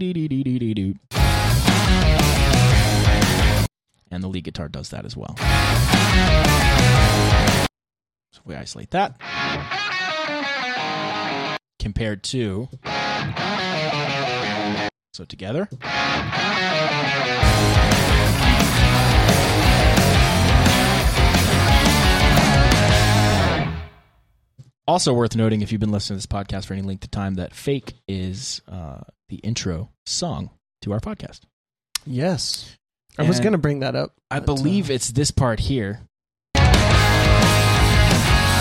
the lead guitar does that as well. So we isolate that. Compared to. So together. Also worth noting, if you've been listening to this podcast for any length of time, that "Fake" is uh, the intro song to our podcast. Yes. I was going to bring that up. I but, uh, believe it's this part here.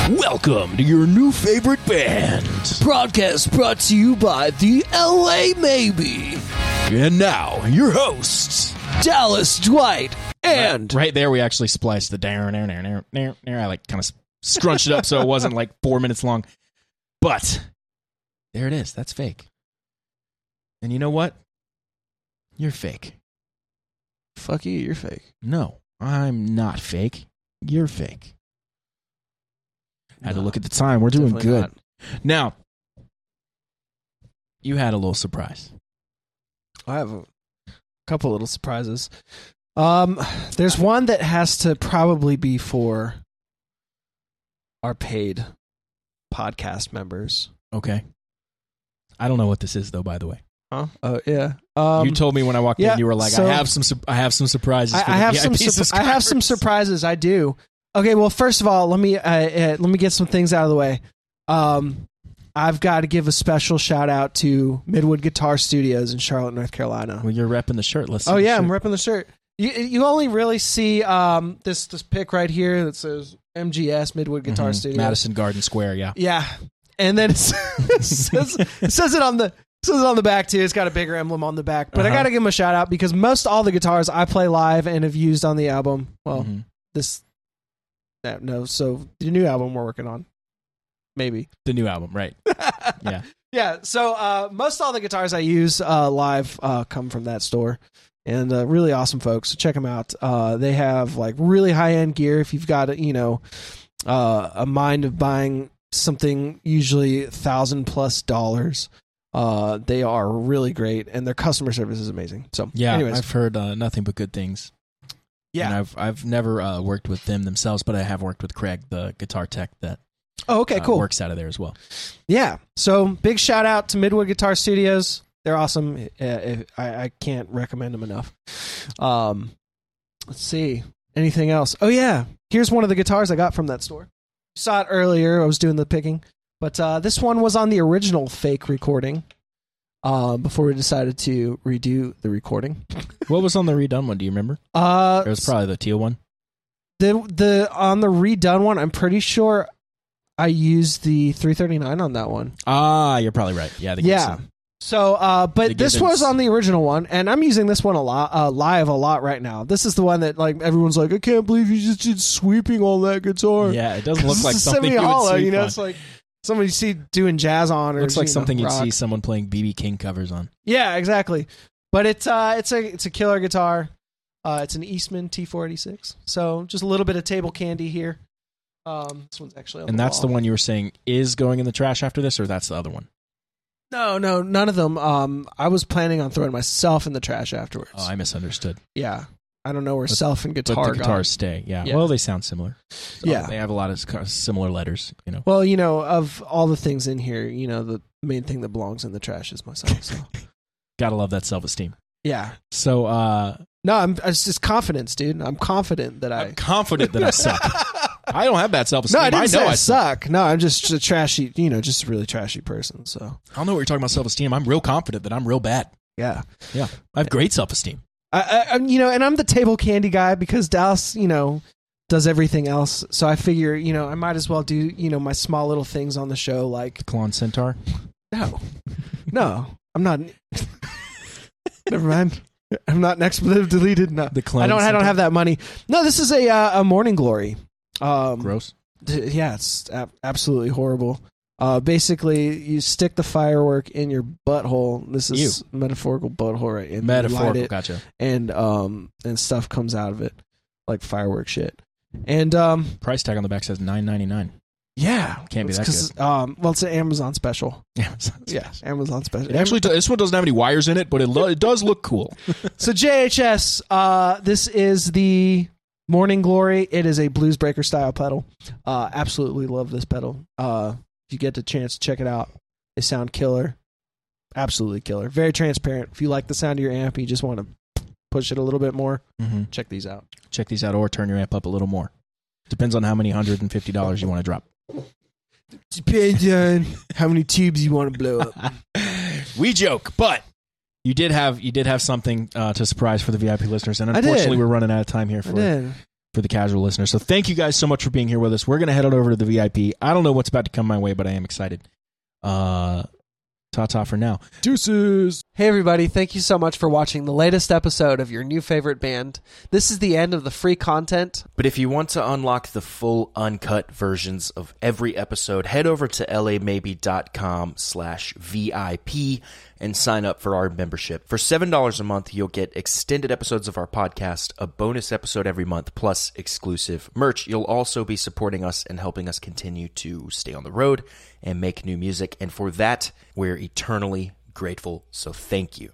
Welcome to your new favorite band. broadcast brought to you by the LA Maybe, And now, your hosts. Dallas Dwight, and right there, we actually spliced the down, down, down, down, down, down. I like kind of scrunched it up so it wasn't like four minutes long. But there it is. That's fake. And you know what? You're fake. fuck you, you're fake. No, I'm not fake. You're fake. Had to look at the time. We're doing good. not. Now, you had a little surprise. I have a couple little surprises. Um, there's one that has to probably be for our paid podcast members. Okay. I don't know what this is though. By the way, Huh? Oh yeah. Um, you told me when I walked yeah, in, you were like, so- "I have some, sur- I have some surprises." I, for I have some. VIP Sur- I have some surprises. I do. Okay. Well, first of all, let me uh, uh, let me get some things out of the way. Um, I've got to give a special shout out to Midwood Guitar Studios in Charlotte, North Carolina. Well, you're repping the shirt. Let's. Oh yeah, I'm shirt. repping the shirt. You you only really see um this this pic right here that says MGS Midwood Guitar Mhm. Studios. Madison Garden Square. Yeah. Yeah, and then it says it says it on the says it on the back too. It's got a bigger emblem on the back. But I Uh-huh. got to give them a shout out because most all the guitars I play live and have used on the album. Well, Mhm. this no, no, so the new album we're working on, maybe. The new album, right? Yeah. Yeah, so uh, most all the guitars I use uh, live uh, come from that store, and uh, really awesome folks. So check them out. Uh, they have like really high end gear. If you've got you know uh, a mind of buying something usually thousand plus dollars, uh, they are really great, and their customer service is amazing. So Yeah. anyways, I've heard uh, nothing but good things. yeah. And I've I've never uh, worked with them themselves, but I have worked with Craig, the guitar tech that oh, okay, uh, cool. works out of there as well. Yeah. So big shout out to Midwood Guitar Studios. They're awesome. I, I can't recommend them enough. Um, let's see. Anything else? Oh yeah. Here's one of the guitars I got from that store. Saw it earlier. I was doing the picking, but uh, this one was on the original fake recording. Uh, before we decided to redo the recording, What was on the redone one? Do you remember? uh, It was probably the teal one. the the on the redone one. I'm pretty sure I used the 339 on that one. Ah, you're probably right. Yeah. The Yeah. So, uh, but this was on the original one, and I'm using this one a lot, uh, live a lot right now. This is the one that like everyone's like, I can't believe you just did sweeping on that guitar. Yeah. It doesn't look like something you would sweep you know. on. It's like somebody you see doing jazz on, or looks like you know, something you'd rock. see someone playing BB King covers on. Yeah, exactly. But it's uh, it's a it's a killer guitar. Uh, it's an Eastman T486. So just a little bit of table candy here. Um, this one's actually on And that's the one you were saying is going in the trash after this, or that's the other one? No, no, none of them. Um, I was planning on throwing myself in the trash afterwards. Oh, I misunderstood. yeah, I don't know where But- self and But guitar the got. guitars stay. Yeah. Yeah. Well, they sound similar. So Yeah. They have a lot of similar letters. You know. Well, you know, of all the things in here, you know, the main thing that belongs in the trash is myself. So Gotta love that self esteem. yeah, So uh, no, I'm it's just confidence, dude. I'm confident that I. I'm confident that I suck. I don't have bad self esteem. no, I didn't know say I, I suck. No, I'm just a trashy, you know, just a really trashy person. So I don't know what you're talking about self esteem. I'm real confident that I'm real bad. yeah, Yeah. I have great self esteem. I, I, you know, and I'm the table candy guy because Dallas, you know, does everything else. So I figure, you know, I might as well do, you know, my small little things on the show, like the Klon Centaur. No, no, I'm not. Never mind. I'm not an expletive deleted. No, The Klon I don't. I don't have that money. No, this is a uh, a morning glory. Um, Gross. d- yeah, it's ab- absolutely horrible. Uh, basically, you stick the firework in your butthole. This is metaphorical butthole, right? And light Metaphorical. it, Gotcha. and um, and stuff comes out of it, like firework shit. And um, Price tag on the back says nine ninety nine. yeah, Can't be it's that 'cause, Um, well, it's an Amazon special. Yeah. Yeah, Amazon special. It actually, this one doesn't have any wires in it, but it, lo- it does look cool. So JHS, uh, this is the Morning Glory. It is a Blues Breaker style pedal. Uh, absolutely love this pedal. Uh, if you get the chance, to check it out. They sound killer. Absolutely killer. Very transparent. If you like the sound of your amp, you just want to push it a little bit more. hmm Check these out. Check these out, or turn your amp up a little more. Depends on how many hundred and fifty dollars you want to drop. Depends on how many tubes you want to blow up. we joke, but you did have you did have something uh, to surprise for the VIP listeners, and unfortunately, we're running out of time here for for the casual listeners. So thank you guys so much for being here with us. We're gonna head on over to the VIP. I don't know what's about to come my way, but I am excited. Uh, ta ta for now. Deuces. Hey everybody, thank you so much for watching the latest episode of your new favorite band. This is the end of the free content. But if you want to unlock the full uncut versions of every episode, head over to lamaybe.com slash VIP and sign up for our membership. For $7 a month, you'll get extended episodes of our podcast, a bonus episode every month, plus exclusive merch. You'll also be supporting us and helping us continue to stay on the road and make new music. And for that, we're eternally grateful. So thank you.